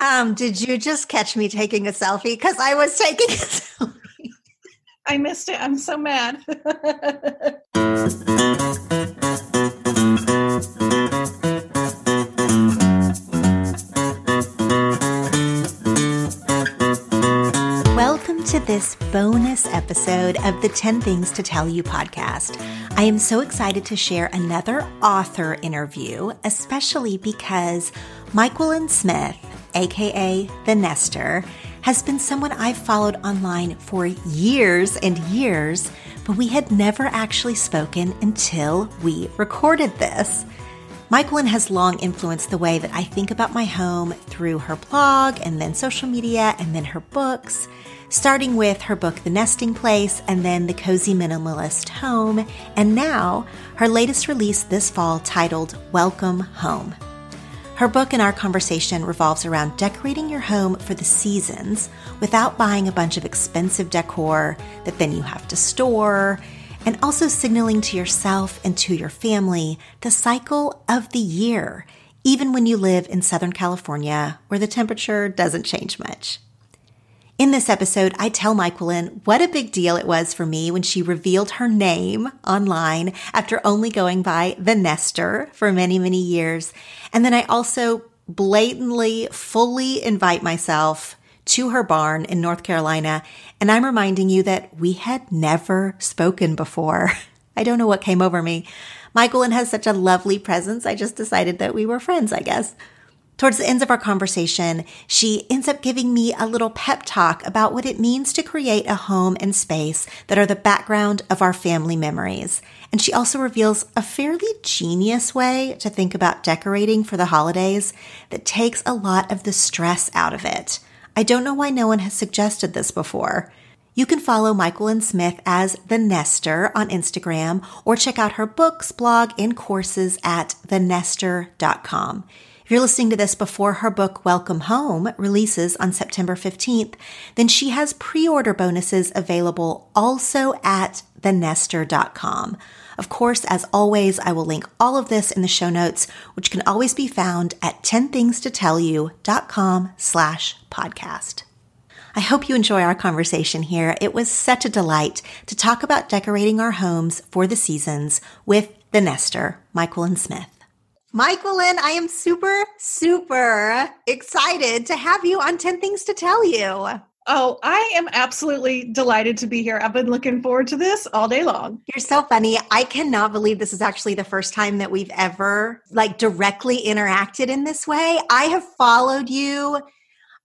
Um, did you just catch me taking a selfie? Because I was taking a selfie. I missed it. I'm so mad. Welcome to this bonus episode of the 10 Things to Tell You podcast. I am so excited to share another author interview, especially because Myquillyn Smith aka The Nester, has been someone I've followed online for years and years, but we had never actually spoken until we recorded this. Myquillyn has long influenced the way that I think about my home through her blog and then social media and then her books, starting with her book The Nesting Place and then The Cozy Minimalist Home, and now her latest release this fall titled Welcome Home. Her book and our conversation revolves around decorating your home for the seasons without buying a bunch of expensive decor that then you have to store, and also signaling to yourself and to your family the cycle of the year, even when you live in Southern California where the temperature doesn't change much. In this episode, I tell Myquillyn what a big deal it was for me when she revealed her name online after only going by The Nester for many, many years. And then I also blatantly, fully invite myself to her barn in North Carolina. And I'm reminding you that we had never spoken before. I don't know what came over me. Myquillyn has such a lovely presence. I just decided that we were friends, I guess. Towards the ends of our conversation, she ends up giving me a little pep talk about what it means to create a home and space that are the background of our family memories. And she also reveals a fairly genius way to think about decorating for the holidays that takes a lot of the stress out of it. I don't know why no one has suggested this before. You can follow Myquillyn Smith as The Nester on Instagram or check out her books, blog, and courses at thenester.com. If you're listening to this before her book Welcome Home releases on September 15th, then she has pre-order bonuses available also at thenester.com. Of course, as always, I will link all of this in the show notes, which can always be found at 10thingstotellyou.com slash podcast. I hope you enjoy our conversation here. It was such a delight to talk about decorating our homes for the seasons with the Nester, Myquillyn Smith. Myquillyn, I am super, super excited to have you on 10 Things to Tell You. Oh, I am absolutely delighted to be here. I've been looking forward to this all day long. You're so funny. I cannot believe this is actually the first time that we've ever like directly interacted in this way. I have followed you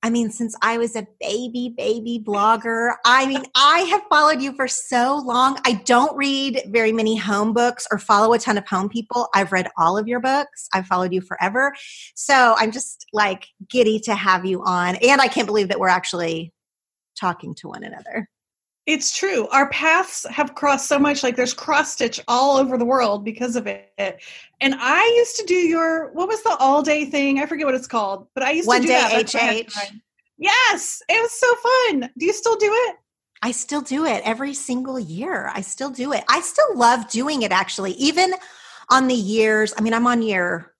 I mean, since I was a baby, baby blogger, I mean, I have followed you for so long. I don't read very many home books or follow a ton of home people. I've read all of your books. I've followed you forever. So I'm just like giddy to have you on. And I can't believe that we're actually talking to one another. It's true. Our paths have crossed so much. Like there's cross stitch all over the world because of it. And I used to do your what was the all day thing? I forget what it's called, but I used One to do day that. HH. Yes, it was so fun. Do you still do it? I still do it every single year. I still do it. I still love doing it actually, even on the years. I mean, I'm on year,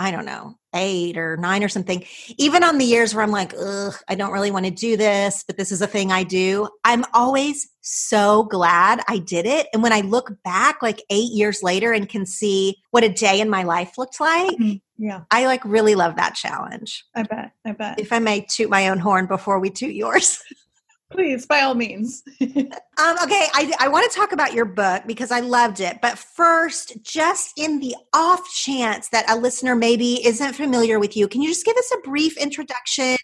I don't know, eight or nine or something. Even on the years where I'm like, ugh, I don't really want to do this, but this is a thing I do. I'm always so glad I did it. And when I look back like eight years later and can see what a day in my life looked like, mm-hmm, Yeah, I like really love that challenge. I bet. I bet. If I may toot my own horn before we toot yours. Please, by all means. Um, okay, I, I want to talk about your book because I loved it. But first, just in the off chance that a listener maybe isn't familiar with you, can you just give us a brief introduction,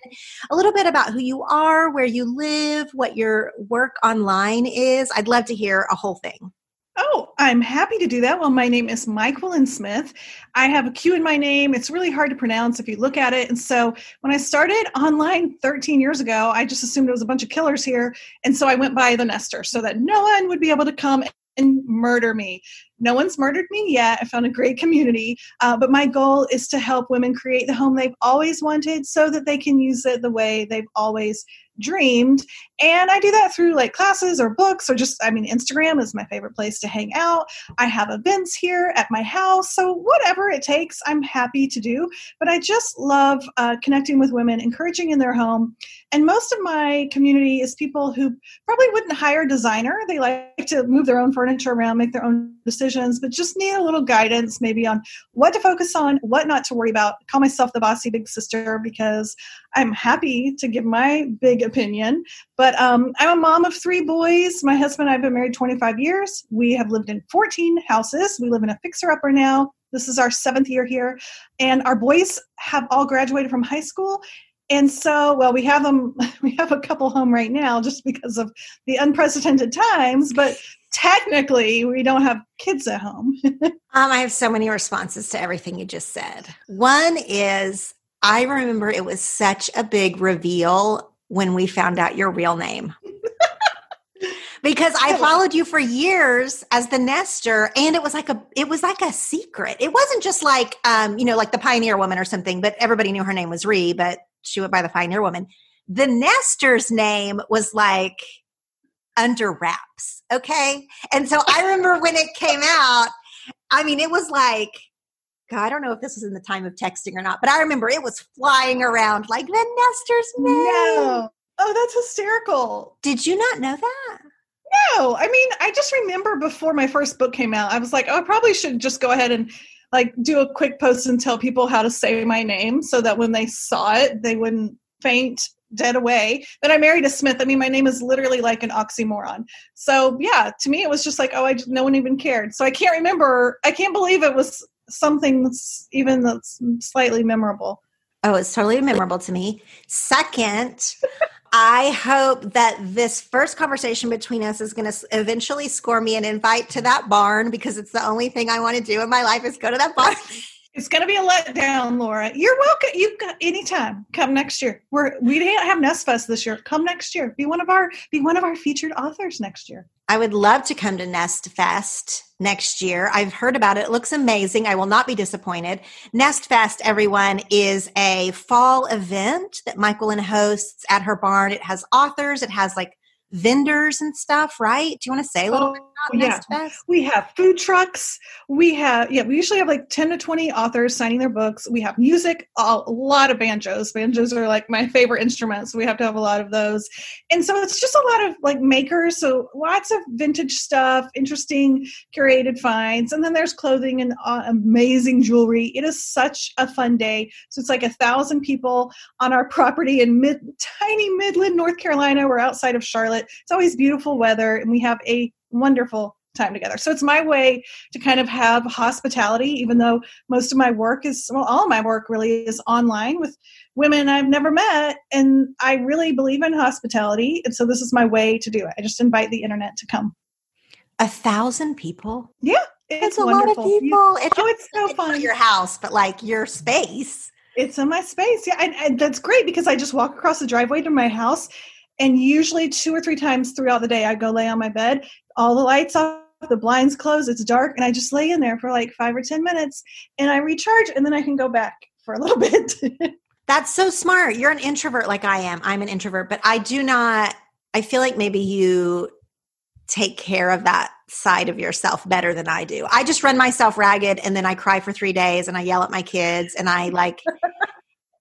a little bit about who you are, where you live, what your work online is? I'd love to hear a whole thing. Oh, I'm happy to do that. Well, my name is Myquillyn Smith. I have a Q in my name. It's really hard to pronounce if you look at it. And so when I started online 13 years ago, I just assumed it was a bunch of killers here. And so I went by the Nester so that no one would be able to come and murder me. No one's murdered me yet. I found a great community. Uh, but my goal is to help women create the home they've always wanted so that they can use it the way they've always dreamed. And I do that through like classes or books or just, I mean, Instagram is my favorite place to hang out. I have events here at my house. So, whatever it takes, I'm happy to do. But I just love uh, connecting with women, encouraging in their home. And most of my community is people who probably wouldn't hire a designer. They like to move their own furniture around, make their own decisions, but just need a little guidance maybe on what to focus on, what not to worry about. Call myself the bossy big sister because I'm happy to give my big opinion. But um, I'm a mom of three boys. My husband and I have been married 25 years. We have lived in 14 houses. We live in a fixer upper now. This is our seventh year here. And our boys have all graduated from high school. And so, well, we have them, we have a couple home right now just because of the unprecedented times, but technically we don't have kids at home. um, I have so many responses to everything you just said. One is I remember it was such a big reveal when we found out your real name. because I followed you for years as the nester and it was like a it was like a secret. It wasn't just like um you know like the pioneer woman or something, but everybody knew her name was Ree, but she went by the pioneer woman. The nester's name was like under wraps, okay? And so I remember when it came out, I mean it was like God, I don't know if this was in the time of texting or not, but I remember it was flying around like the nester's name. No. Oh, that's hysterical. Did you not know that? No, I mean, I just remember before my first book came out, I was like, oh, I probably should just go ahead and like do a quick post and tell people how to say my name so that when they saw it, they wouldn't faint dead away. But I married a Smith. I mean, my name is literally like an oxymoron. So yeah, to me, it was just like, oh, I just, no one even cared. So I can't remember. I can't believe it was something that's even that's slightly memorable. Oh, it's totally memorable to me. Second, I hope that this first conversation between us is going to eventually score me an invite to that barn because it's the only thing I want to do in my life is go to that barn. It's going to be a letdown, Laura. You're welcome. You've got anytime. Come next year. We're we didn't have Nest Fest this year. Come next year. Be one of our be one of our featured authors next year. I would love to come to Nest Fest next year. I've heard about it. It looks amazing. I will not be disappointed. Nest Fest, everyone, is a fall event that Myquillyn hosts at her barn. It has authors. It has like vendors and stuff, right? Do you want to say a little Oh, bit about yeah. Fest? We have food trucks. We have yeah. We usually have like ten to twenty authors signing their books. We have music. A lot of banjos. Banjos are like my favorite instruments. We have to have a lot of those. And so it's just a lot of like makers. So lots of vintage stuff, interesting curated finds, and then there's clothing and uh, amazing jewelry. It is such a fun day. So it's like a thousand people on our property in mid tiny Midland, North Carolina. We're outside of Charlotte. It's always beautiful weather, and we have a wonderful time together. So it's my way to kind of have hospitality, even though most of my work is, well, all my work really is online with women I've never met. And I really believe in hospitality. And so this is my way to do it. I just invite the internet to come. A thousand people? Yeah. It's It's a wonderful. lot of people. It's, oh, it's so it's not fun. your house, but like your space. It's in my space. Yeah. And, and that's great because I just walk across the driveway to my house And usually, two or three times throughout the day, I go lay on my bed, all the lights off, the blinds closed, it's dark, and I just lay in there for like five or 10 minutes and I recharge, and then I can go back for a little bit. That's so smart. You're an introvert like I am. I'm an introvert, but I do not, I feel like maybe you take care of that side of yourself better than I do. I just run myself ragged and then I cry for three days and I yell at my kids and I like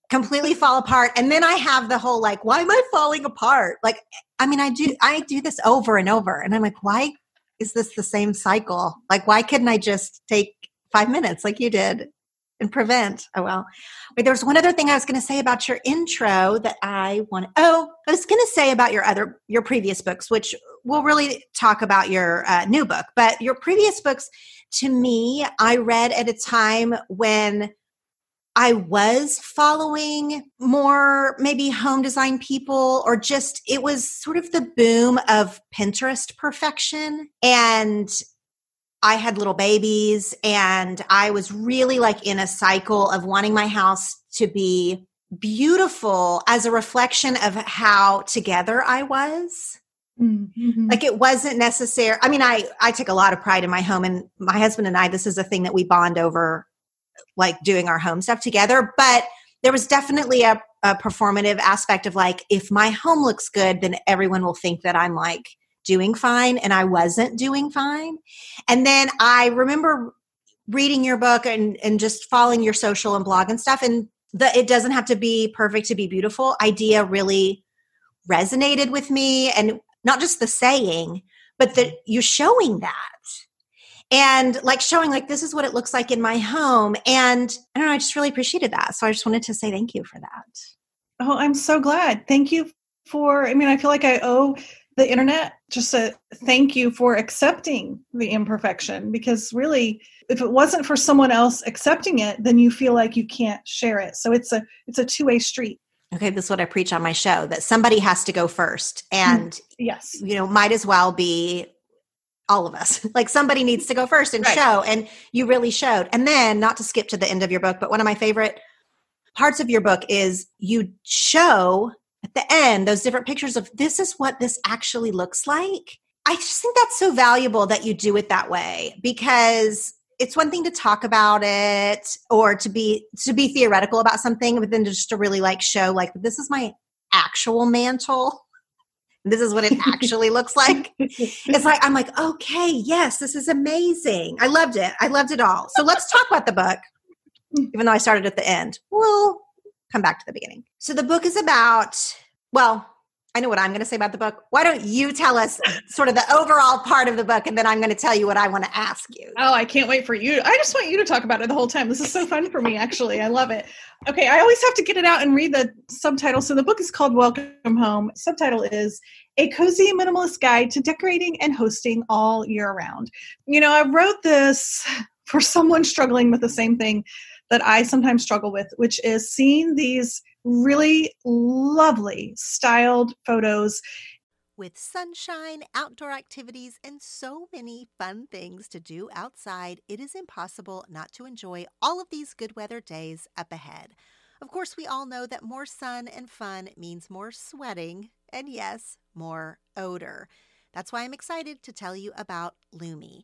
completely fall apart. And then I have the whole like, why am I falling apart? Like, I mean, I do, I do this over and over. And I'm like, why is this the same cycle? Like, why couldn't I just take five minutes like you did and prevent? Oh, well. Wait, there was one other thing I was going to say about your intro that I want. Oh, I was going to say about your other, your previous books, which we'll really talk about your uh, new book. But your previous books, to me, I read at a time when I was following more maybe home design people, or just it was sort of the boom of Pinterest perfection. And I had little babies, and I was really like in a cycle of wanting my house to be beautiful as a reflection of how together I was. Mm-hmm. Like it wasn't necessary. I mean, I I take a lot of pride in my home, and my husband and I. This is a thing that we bond over like doing our home stuff together. But there was definitely a, a performative aspect of like, if my home looks good, then everyone will think that I'm like doing fine. And I wasn't doing fine. And then I remember reading your book and, and just following your social and blog and stuff. And the it doesn't have to be perfect to be beautiful idea really resonated with me. And not just the saying, but that you're showing that and like showing like this is what it looks like in my home and i don't know i just really appreciated that so i just wanted to say thank you for that. Oh i'm so glad. Thank you for i mean i feel like i owe the internet just a thank you for accepting the imperfection because really if it wasn't for someone else accepting it then you feel like you can't share it. So it's a it's a two-way street. Okay this is what i preach on my show that somebody has to go first and mm, yes. you know might as well be all of us. like somebody needs to go first and right. show, and you really showed. And then, not to skip to the end of your book, but one of my favorite parts of your book is you show at the end those different pictures of this is what this actually looks like. I just think that's so valuable that you do it that way because it's one thing to talk about it or to be to be theoretical about something but then just to really like show like this is my actual mantle this is what it actually looks like. It's like, I'm like, okay, yes, this is amazing. I loved it. I loved it all. So let's talk about the book, even though I started at the end. We'll come back to the beginning. So the book is about, well, I know what I'm going to say about the book. Why don't you tell us sort of the overall part of the book, and then I'm going to tell you what I want to ask you. Oh, I can't wait for you. I just want you to talk about it the whole time. This is so fun for me, actually. I love it. Okay, I always have to get it out and read the subtitle. So the book is called Welcome Home. Subtitle is A Cozy Minimalist Guide to Decorating and Hosting All Year Round. You know, I wrote this for someone struggling with the same thing that I sometimes struggle with, which is seeing these really lovely styled photos. With sunshine, outdoor activities, and so many fun things to do outside, it is impossible not to enjoy all of these good weather days up ahead. Of course, we all know that more sun and fun means more sweating, and yes, more odor. That's why I'm excited to tell you about Lume.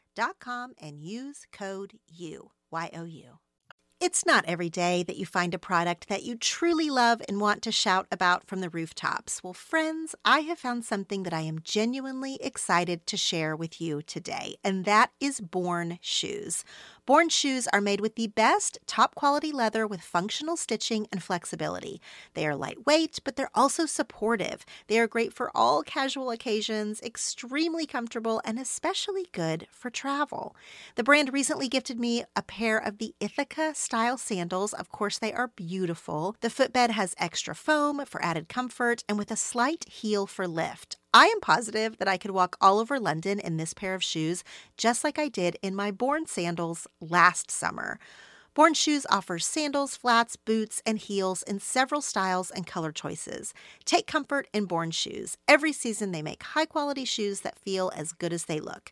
com and use code U, Y O U. It's not every day that you find a product that you truly love and want to shout about from the rooftops. Well, friends, I have found something that I am genuinely excited to share with you today, and that is Born Shoes. Born shoes are made with the best top quality leather with functional stitching and flexibility. They are lightweight, but they're also supportive. They are great for all casual occasions, extremely comfortable, and especially good for travel. The brand recently gifted me a pair of the Ithaca style sandals. Of course, they are beautiful. The footbed has extra foam for added comfort and with a slight heel for lift. I am positive that I could walk all over London in this pair of shoes, just like I did in my Born sandals last summer. Born Shoes offers sandals, flats, boots, and heels in several styles and color choices. Take comfort in Born Shoes. Every season, they make high quality shoes that feel as good as they look.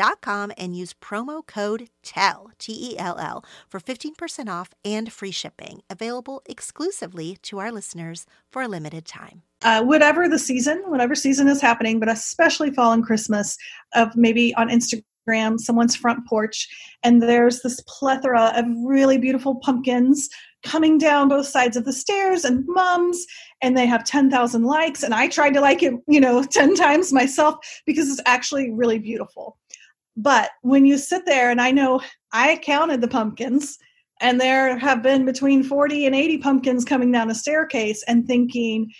dot com and use promo code TELL, T E L L, for 15% off and free shipping, available exclusively to our listeners for a limited time. Uh, whatever the season, whatever season is happening, but especially fall and Christmas, of maybe on Instagram, someone's front porch, and there's this plethora of really beautiful pumpkins coming down both sides of the stairs and mums and they have 10,000 likes and I tried to like it, you know, 10 times myself because it's actually really beautiful. But when you sit there, and I know I counted the pumpkins, and there have been between 40 and 80 pumpkins coming down a staircase, and thinking,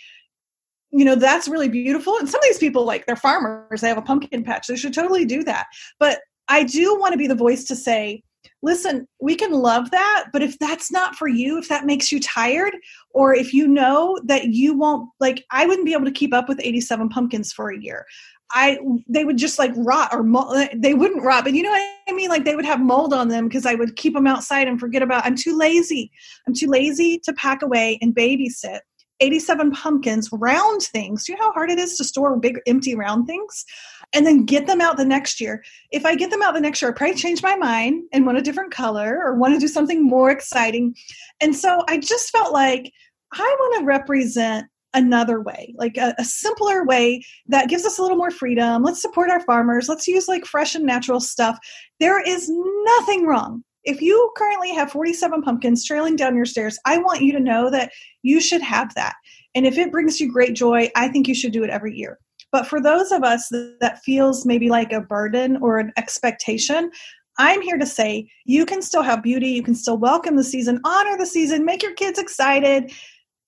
you know, that's really beautiful. And some of these people, like, they're farmers, they have a pumpkin patch. They should totally do that. But I do want to be the voice to say, listen, we can love that, but if that's not for you, if that makes you tired, or if you know that you won't, like, I wouldn't be able to keep up with 87 pumpkins for a year. I they would just like rot or mold, they wouldn't rot, but you know what I mean. Like they would have mold on them because I would keep them outside and forget about. I'm too lazy. I'm too lazy to pack away and babysit. 87 pumpkins, round things. Do you know how hard it is to store big empty round things? And then get them out the next year. If I get them out the next year, I probably change my mind and want a different color or want to do something more exciting. And so I just felt like I want to represent another way, like a, a, simpler way that gives us a little more freedom. Let's support our farmers. Let's use like fresh and natural stuff. There is nothing wrong. If you currently have 47 pumpkins trailing down your stairs, I want you to know that you should have that. And if it brings you great joy, I think you should do it every year. But for those of us that feels maybe like a burden or an expectation, I'm here to say you can still have beauty. You can still welcome the season, honor the season, make your kids excited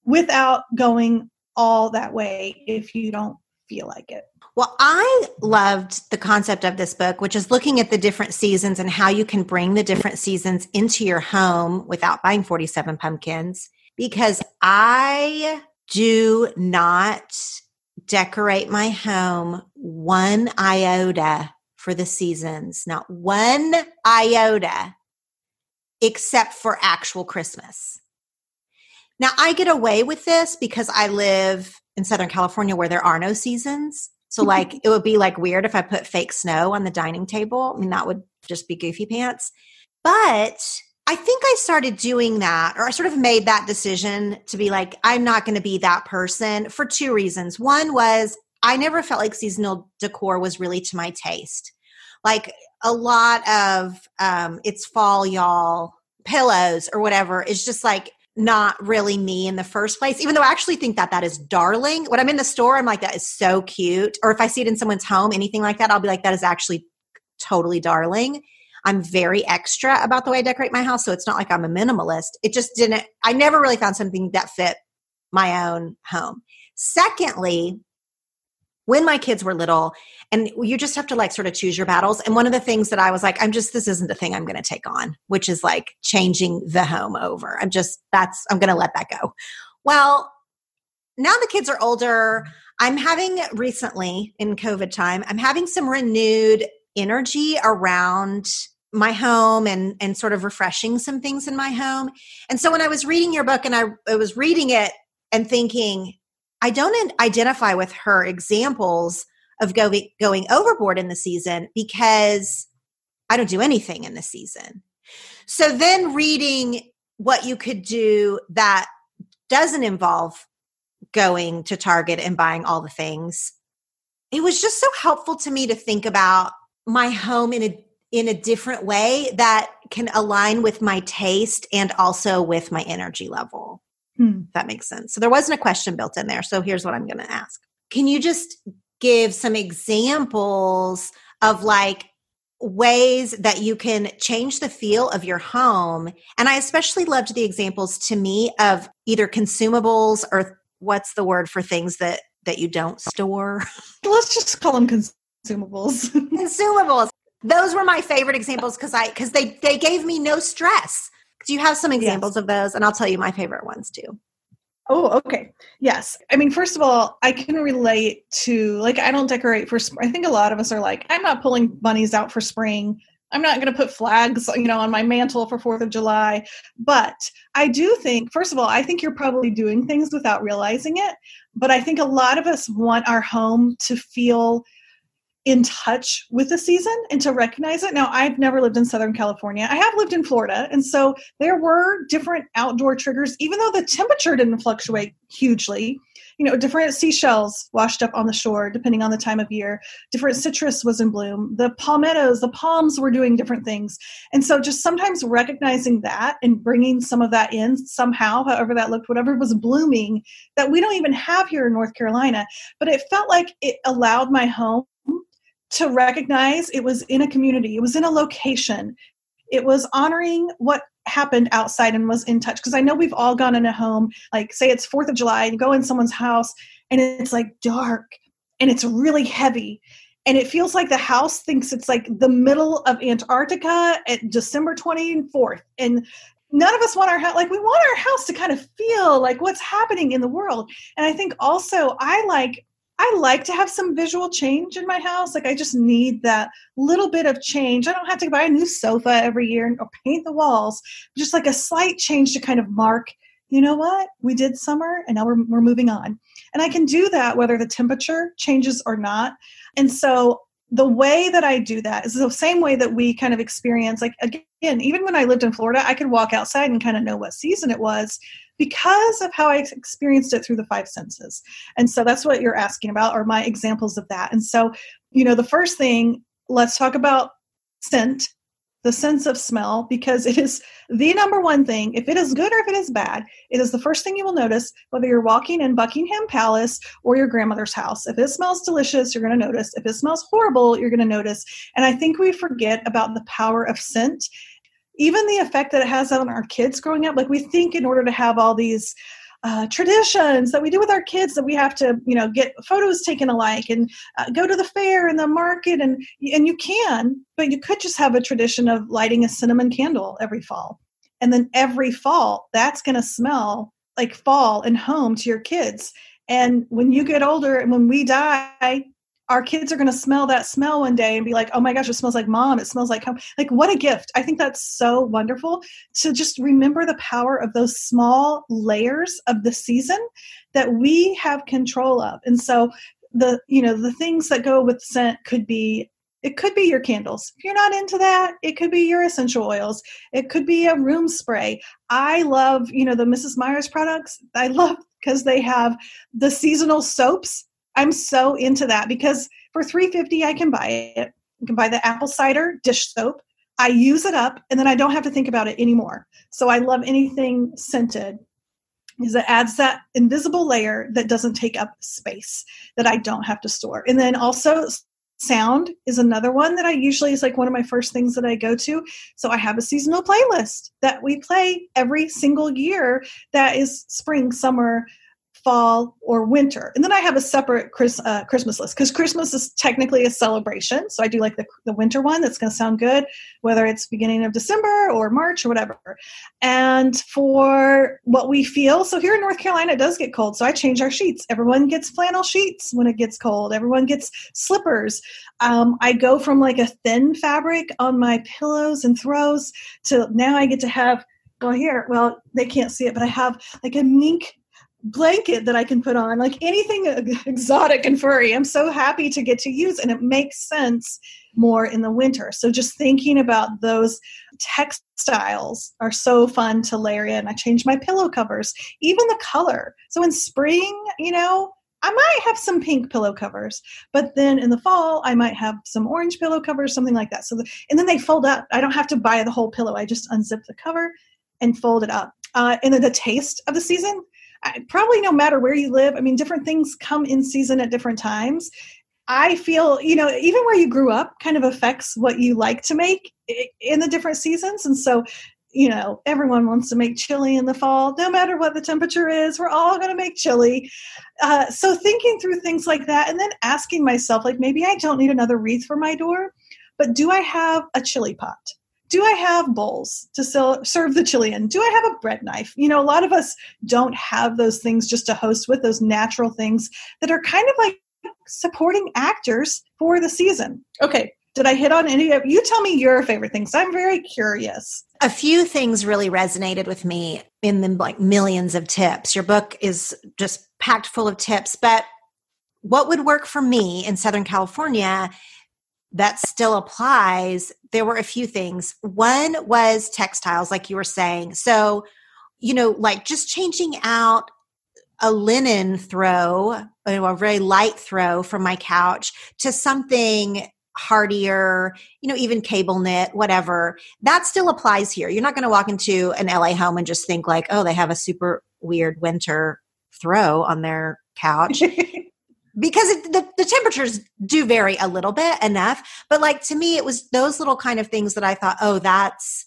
without going all that way if you don't feel like it. Well, I loved the concept of this book, which is looking at the different seasons and how you can bring the different seasons into your home without buying 47 pumpkins. Because I do not decorate my home one iota for the seasons, not one iota, except for actual Christmas. Now, I get away with this because I live in Southern California where there are no seasons. So, like, it would be like weird if I put fake snow on the dining table. I mean, that would just be goofy pants. But I think I started doing that, or I sort of made that decision to be like, I'm not going to be that person for two reasons. One was I never felt like seasonal decor was really to my taste. Like a lot of um, it's fall, y'all pillows or whatever is just like not really me in the first place, even though I actually think that that is darling. When I'm in the store, I'm like, that is so cute. Or if I see it in someone's home, anything like that, I'll be like, that is actually totally darling. I'm very extra about the way I decorate my house. So it's not like I'm a minimalist. It just didn't, I never really found something that fit my own home. Secondly, when my kids were little and you just have to like sort of choose your battles. And one of the things that i was like i'm just this isn't the thing i'm going to take on which is like changing the home over. I'm just that's i'm going to let that go. Well now the kids are older. I'm having recently in covid time i'm having some renewed energy around my home and and sort of refreshing some things in my home. And so when i was reading your book and i, I was reading it and thinking I don't identify with her examples of going going overboard in the season because I don't do anything in the season. So then reading what you could do that doesn't involve going to Target and buying all the things. It was just so helpful to me to think about my home in a in a different way that can align with my taste and also with my energy level. Hmm. That makes sense. So there wasn't a question built in there. So here's what I'm going to ask. Can you just give some examples of like ways that you can change the feel of your home? And I especially loved the examples to me of either consumables or what's the word for things that that you don't store? Let's just call them consumables. consumables. Those were my favorite examples because I because they they gave me no stress. Do you have some examples yes. of those? And I'll tell you my favorite ones too. Oh, okay. Yes. I mean, first of all, I can relate to like I don't decorate for I think a lot of us are like I'm not pulling bunnies out for spring. I'm not going to put flags, you know, on my mantle for 4th of July, but I do think first of all, I think you're probably doing things without realizing it, but I think a lot of us want our home to feel in touch with the season and to recognize it. Now, I've never lived in Southern California. I have lived in Florida. And so there were different outdoor triggers, even though the temperature didn't fluctuate hugely. You know, different seashells washed up on the shore, depending on the time of year. Different citrus was in bloom. The palmettos, the palms were doing different things. And so just sometimes recognizing that and bringing some of that in somehow, however that looked, whatever was blooming that we don't even have here in North Carolina. But it felt like it allowed my home to recognize it was in a community, it was in a location, it was honoring what happened outside and was in touch. Because I know we've all gone in a home, like say it's Fourth of July, and go in someone's house and it's like dark and it's really heavy. And it feels like the house thinks it's like the middle of Antarctica at December 24th. And none of us want our house like we want our house to kind of feel like what's happening in the world and i think also i like I like to have some visual change in my house. Like I just need that little bit of change. I don't have to buy a new sofa every year or paint the walls. Just like a slight change to kind of mark, you know what? We did summer and now we're, we're moving on. And I can do that whether the temperature changes or not. And so the way that I do that is the same way that we kind of experience, like again, even when I lived in Florida, I could walk outside and kind of know what season it was because of how I experienced it through the five senses. And so that's what you're asking about, or my examples of that. And so, you know, the first thing, let's talk about scent, the sense of smell, because it is the number one thing. If it is good or if it is bad, it is the first thing you will notice, whether you're walking in Buckingham Palace or your grandmother's house. If it smells delicious, you're going to notice. If it smells horrible, you're going to notice. And I think we forget about the power of scent even the effect that it has on our kids growing up like we think in order to have all these uh, traditions that we do with our kids that we have to you know get photos taken alike and uh, go to the fair and the market and and you can but you could just have a tradition of lighting a cinnamon candle every fall. And then every fall that's going to smell like fall and home to your kids. And when you get older and when we die our kids are going to smell that smell one day and be like, oh my gosh, it smells like mom. It smells like home. Like, what a gift. I think that's so wonderful to just remember the power of those small layers of the season that we have control of. And so, the you know the things that go with scent could be it could be your candles. If you're not into that, it could be your essential oils. It could be a room spray. I love, you know, the Mrs. Meyer's products. I love because they have the seasonal soaps I'm so into that because for 350 I can buy it. I can buy the apple cider dish soap. I use it up and then I don't have to think about it anymore. So I love anything scented because it adds that invisible layer that doesn't take up space that I don't have to store. And then also sound is another one that I usually is like one of my first things that I go to. So I have a seasonal playlist that we play every single year that is spring, summer, fall, or winter. And then I have a separate Chris, uh, Christmas list because Christmas is technically a celebration. So I do like the, the winter one that's going to sound good, whether it's beginning of December or March or whatever. And for what we feel, so here in North Carolina, it does get cold. So I change our sheets. Everyone gets flannel sheets when it gets cold, everyone gets slippers. Um, I go from like a thin fabric on my pillows and throws to now I get to have well here well they can't see it but i have like a mink blanket that I can put on, like anything exotic and furry. I'm so happy to get to use, and it makes sense more in the winter. So just thinking about those textiles are so fun to layer in. I change my pillow covers, even the color. So in spring, you know, I might have some pink pillow covers, but then in the fall, I might have some orange pillow covers, something like that. So, the, and then they fold up. I don't have to buy the whole pillow. I just unzip the cover and fold it up. Uh, and then the taste of the season, Probably no matter where you live. I mean, different things come in season at different times. I feel, you know, even where you grew up kind of affects what you like to make in the different seasons. And so you know, everyone wants to make chili in the fall, no matter what the temperature is. We're all going to make chili. Uh, so, thinking through things like that and then asking myself, like, maybe I don't need another wreath for my door, but do I have a chili pot? Do I have bowls to sell, serve the chili in? Do I have a bread knife? You know, a lot of us don't have those things just to host with, those natural things that are kind of like supporting actors for the season. Okay, did I hit on any of you? Tell me your favorite things. I'm very curious. A few things really resonated with me in the like millions of tips. Your book is just packed full of tips, but what would work for me in Southern California that still applies? There were a few things. One was textiles, like you were saying. So, you know, like just changing out a linen throw, a very light throw from my couch to something hardier, you know, even cable knit, whatever, that still applies here. You're not going to walk into an LA home and just think like, oh, they have a super weird winter throw on their couch. because it, the, the temperatures do vary a little bit enough but like to me it was those little kind of things that i thought oh that's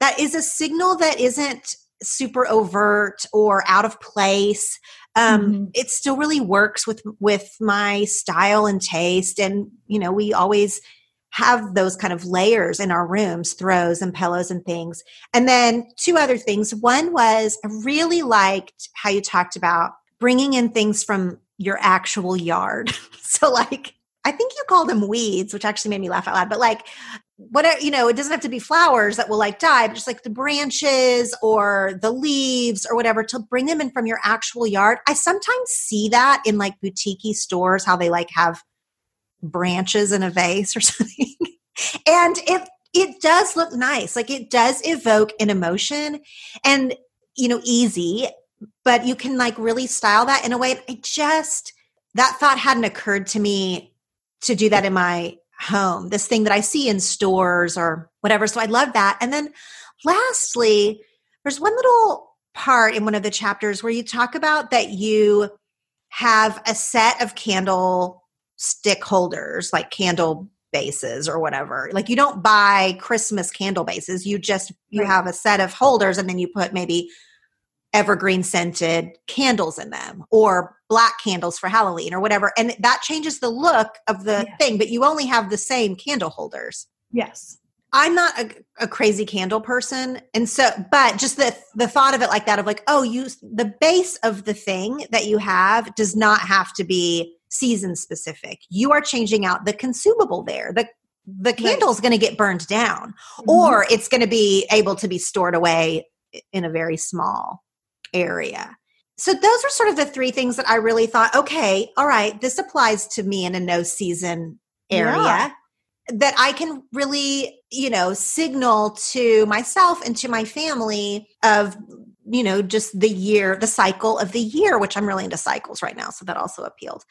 that is a signal that isn't super overt or out of place. Um, mm-hmm. it still really works with with my style and taste and you know we always have those kind of layers in our rooms throws and pillows and things. And then two other things. One was i really liked how you talked about bringing in things from your actual yard so like I think you call them weeds, which actually made me laugh out loud. But like, whatever, you know, it doesn't have to be flowers that will like die, but just like the branches or the leaves or whatever to bring them in from your actual yard. I sometimes see that in like boutique stores, how they like have branches in a vase or something. and it, it does look nice. Like it does evoke an emotion and, you know, easy, but you can like really style that in a way. I just, that thought hadn't occurred to me to do that in my home, this thing that I see in stores or whatever. So I love that. And then lastly, there's one little part in one of the chapters where you talk about that you have a set of candle stick holders, like candle bases or whatever. Like you don't buy Christmas candle bases. You just you have a set of holders and then you put maybe evergreen scented candles in them or black candles for Halloween or whatever. And that changes the look of the thing, but you only have the same candle holders. Yes. I'm not a, a, crazy candle person. And so, but just the, the thought of it like that of like, oh, you, the base of the thing that you have does not have to be season specific. You are changing out the consumable there. The, the candle is going to get burned down mm-hmm. or it's going to be able to be stored away in a very small area. So those are sort of the three things that I really thought, okay, all right, this applies to me in a no season area. Yeah. That I can really, you know, signal to myself and to my family of, you know, just the year, the cycle of the year, which I'm really into cycles right now. So that also appealed.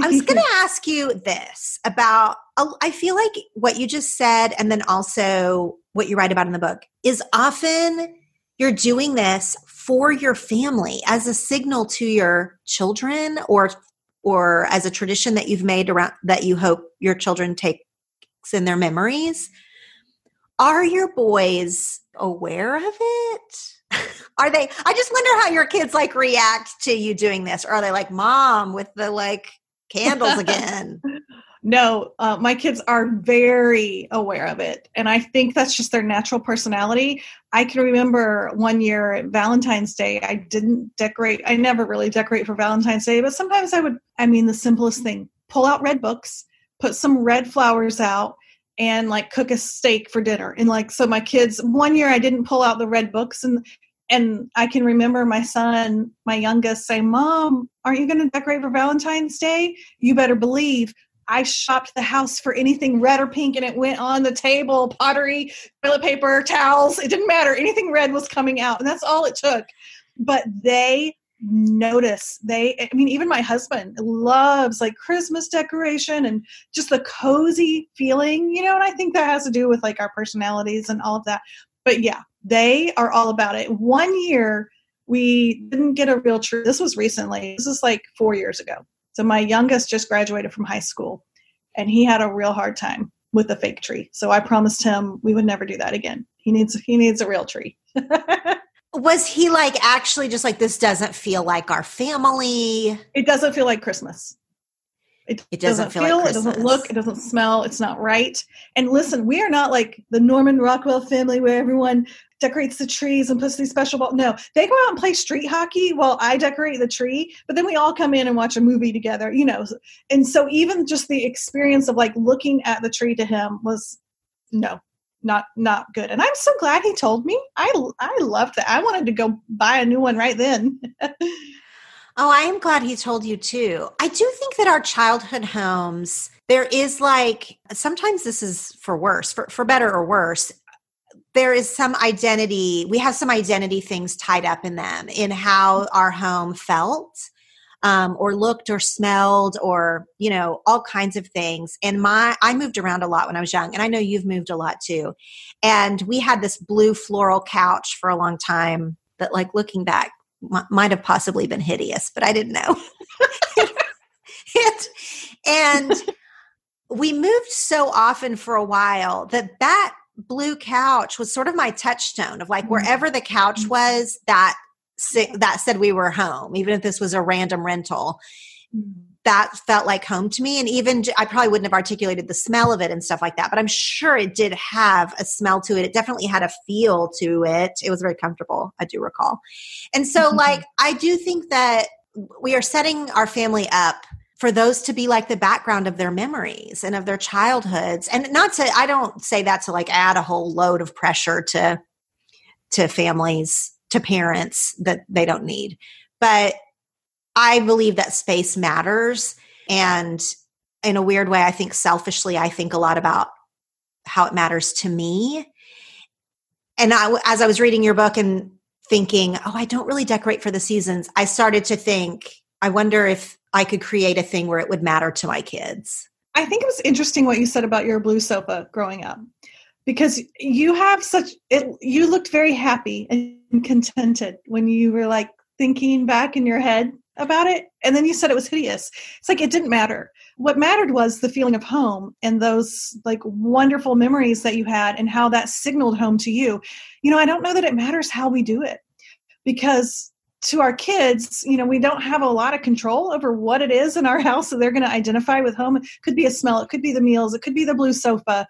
I was going to ask you this about, I feel like what you just said, and then also what you write about in the book, is often you're doing this for your family as a signal to your children or or as a tradition that you've made around that you hope your children takes in their memories. Are your boys aware of it? Are they i just wonder how your kids like react to you doing this. Or are they like mom with the like candles again no, uh, my kids are very aware of it. And I think that's just their natural personality. I can remember one year Valentine's Day, I didn't decorate. I never really decorate for Valentine's Day, but sometimes I would, I mean, the simplest thing pull out red books, put some red flowers out, and like cook a steak for dinner. And like, so my kids, one year I didn't pull out the red books and and I can remember my son, my youngest, say, Mom, aren't you going to decorate for Valentine's Day? You better believe I shopped the house for anything red or pink and it went on the table pottery, toilet paper, towels. It didn't matter. Anything red was coming out. And that's all it took. But they notice they i mean even my husband loves like christmas decoration and just the cozy feeling you know and i think that has to do with like our personalities and all of that but yeah they are all about it one year we didn't get a real tree this was recently this is like four years ago so my youngest just graduated from high school and he had a real hard time with a fake tree. So i promised him we would never do that again. He needs he needs a real tree. Was he like actually just like this doesn't feel like our family? It doesn't feel like christmas it, it doesn't, doesn't feel, like it doesn't look, it doesn't smell, it's not right. And listen, we are not like the Norman Rockwell family where everyone decorates the trees and puts these special balls. No, they go out and play street hockey while I decorate the tree, but then we all come in and watch a movie together, you know. And so even just the experience of like looking at the tree to him was no, not not good. And I'm so glad he told me. I I loved that. I wanted to go buy a new one right then. oh, I am glad he told you too. I do think that our childhood homes there is like sometimes this is for worse, for for better or worse. There is some identity. We have some identity things tied up in them in how our home felt um, or looked or smelled or you know all kinds of things and my i moved around a lot when i was young and i know you've moved a lot too and we had this blue floral couch for a long time that like looking back m- might have possibly been hideous but i didn't know and, and we moved so often for a while that that blue couch was sort of my touchstone of like mm. wherever the couch mm. was that that said we were home, even if this was a random rental. That felt like home to me. And even I probably wouldn't have articulated the smell of it and stuff like that, but I'm sure it did have a smell to it. It definitely had a feel to it. It was very comfortable, I do recall. And so, mm-hmm. like, I do think that we are setting our family up for those to be like the background of their memories and of their childhoods and not to i don't say that to like add a whole load of pressure to to families to parents that they don't need. But I believe that space matters. And in a weird way, I think selfishly, I think a lot about how it matters to me. And I, as I was reading your book and thinking, oh, I don't really decorate for the seasons, I started to think, I wonder if I could create a thing where it would matter to my kids. I think it was interesting what you said about your blue sofa growing up because you have such it you looked very happy and contented when you were like thinking back in your head about it and then you said it was hideous. It's like it didn't matter. What mattered was the feeling of home and those like wonderful memories that you had and how that signaled home to you. You know i don't know that it matters how we do it because to our kids, you know, we don't have a lot of control over what it is in our house that they're going to identify with home. It could be a smell, it could be the meals, it could be the blue sofa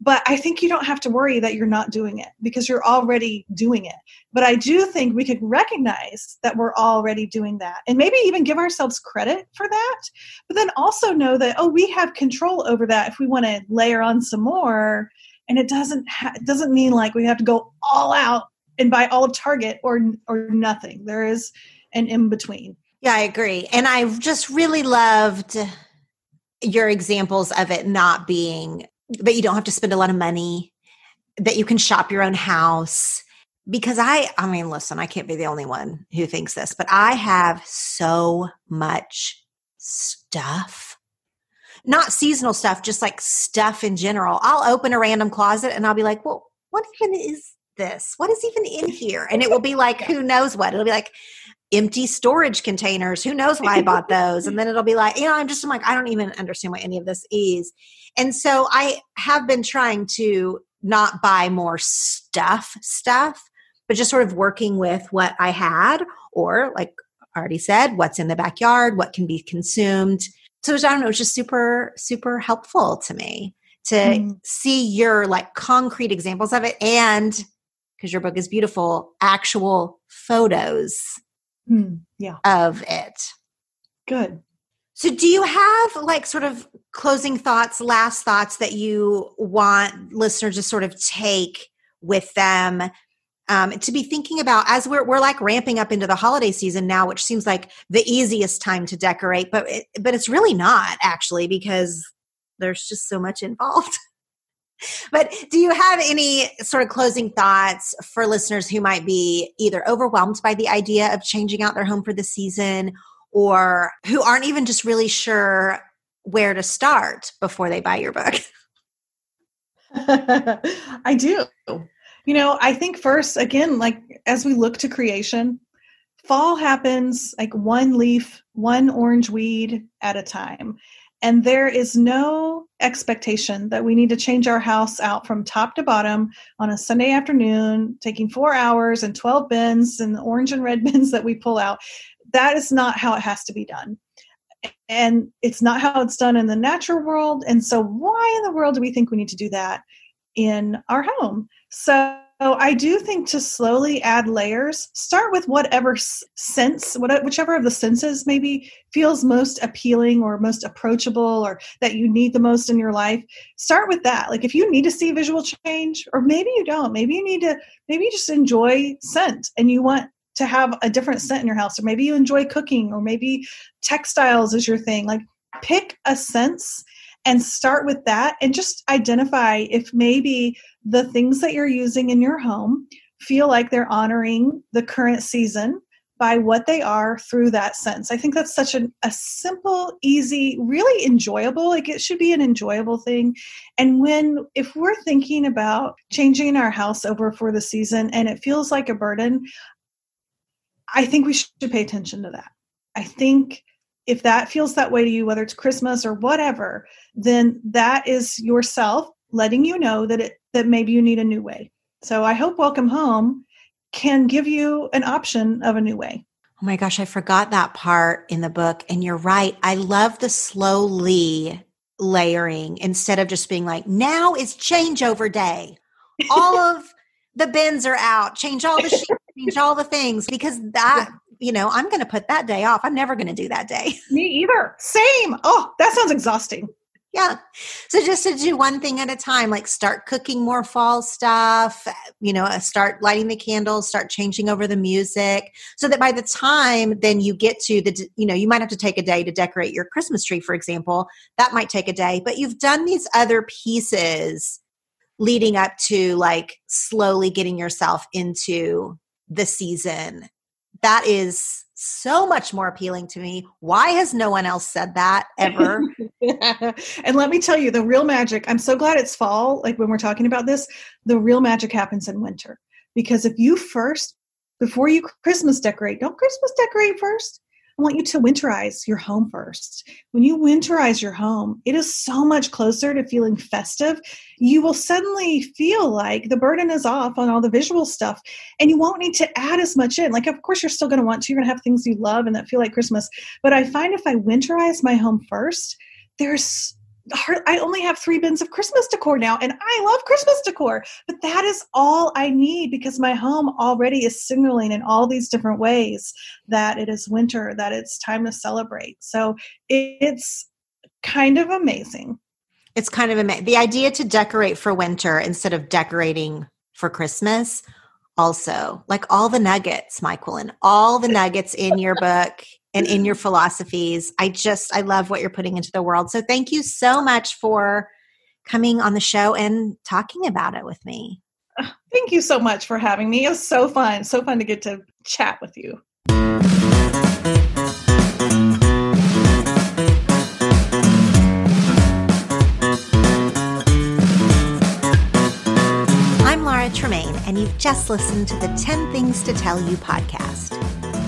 but I think you don't have to worry that you're not doing it because you're already doing it. But I do think we could recognize that we're already doing that and maybe even give ourselves credit for that. But then also know that, oh, we have control over that if we want to layer on some more. And it doesn't ha- it doesn't mean like we have to go all out and buy all of Target or or nothing. There is an in between. Yeah, I agree. And I've just really loved your examples of it not being that you don't have to spend a lot of money, that you can shop your own house. Because I, I mean, listen, I can't be the only one who thinks this, but I have so much stuff. Not seasonal stuff, just like stuff in general. I'll open a random closet and I'll be like, well, what even is this? What is even in here? And it will be like, who knows what? It'll be like empty storage containers. Who knows why I bought those? And then it'll be like, you know, I'm just I'm like, I don't even understand what any of this is. And so I have been trying to not buy more stuff, stuff, but just sort of working with what I had, or like I already said, what's in the backyard, what can be consumed. So I don't know, it's just super, super helpful to me to mm. see your like concrete examples of it and because your book is beautiful, actual photos mm. yeah. of it. Good. So, do you have like sort of closing thoughts, last thoughts that you want listeners to sort of take with them um, to be thinking about as we're we're like ramping up into the holiday season now, which seems like the easiest time to decorate, but it, but it's really not actually because there's just so much involved. but do you have any sort of closing thoughts for listeners who might be either overwhelmed by the idea of changing out their home for the season or who aren't even just really sure where to start before they buy your book? I do. You know, I think first, again, like as we look to creation, fall happens like one leaf, one orange weed at a time. And there is no expectation that we need to change our house out from top to bottom on a Sunday afternoon, taking four hours and 12 bins and the orange and red bins that we pull out. That is not how it has to be done. And it's not how it's done in the natural world. And so, why in the world do we think we need to do that in our home? So, so I do think to slowly add layers, start with whatever sense, whichever of the senses maybe feels most appealing or most approachable or that you need the most in your life. Start with that. Like if you need to see visual change, or maybe you don't, maybe you need to, maybe you just enjoy scent and you want to have a different scent in your house, or maybe you enjoy cooking, or maybe textiles is your thing. Like pick a sense and start with that and just identify if maybe the things that you're using in your home feel like they're honoring the current season by what they are through that sense. I think that's such an, a simple, easy, really enjoyable, like it should be an enjoyable thing. And when, if we're thinking about changing our house over for the season and it feels like a burden, I think we should pay attention to that. I think if that feels that way to you, whether it's Christmas or whatever, then that is yourself letting you know that it that maybe you need a new way. So I hope Welcome Home can give you an option of a new way. Oh my gosh, I forgot that part in the book. And you're right. I love the slowly layering instead of just being like, now is changeover day. All of the bins are out, change all the sheets, change all the things, because that you know, I'm going to put that day off. I'm never going to do that day. Me either. Same. Oh, that sounds exhausting. Yeah. So just to do one thing at a time, like start cooking more fall stuff, you know, uh, start lighting the candles, start changing over the music so that by the time then you get to the, you know, you might have to take a day to decorate your Christmas tree, for example. That might take a day, but you've done these other pieces leading up to like slowly getting yourself into the season that is so much more appealing to me. Why has no one else said that ever? and let me tell you, the real magic, I'm so glad it's fall, like when we're talking about this, the real magic happens in winter. Because if you first, before you Christmas decorate, don't Christmas decorate first. I want you to winterize your home first. When you winterize your home, it is so much closer to feeling festive. You will suddenly feel like the burden is off on all the visual stuff and you won't need to add as much in. Like, of course, you're still going to want to. You're going to have things you love and that feel like Christmas. But I find if I winterize my home first, there's I only have three bins of Christmas decor now, and I love Christmas decor. But that is all I need because my home already is signaling in all these different ways that it is winter, that it's time to celebrate. So it's kind of amazing. It's kind of amazing. The idea to decorate for winter instead of decorating for Christmas also like all the nuggets Myquillyn all the nuggets in your book and in your mm. philosophies. I just, I love what you're putting into the world. So thank you so much for coming on the show and talking about it with me. Thank you so much for having me. It was so fun. So fun to get to chat with you. I'm Laura Tremaine, and you've just listened to the 10 Things to Tell You podcast.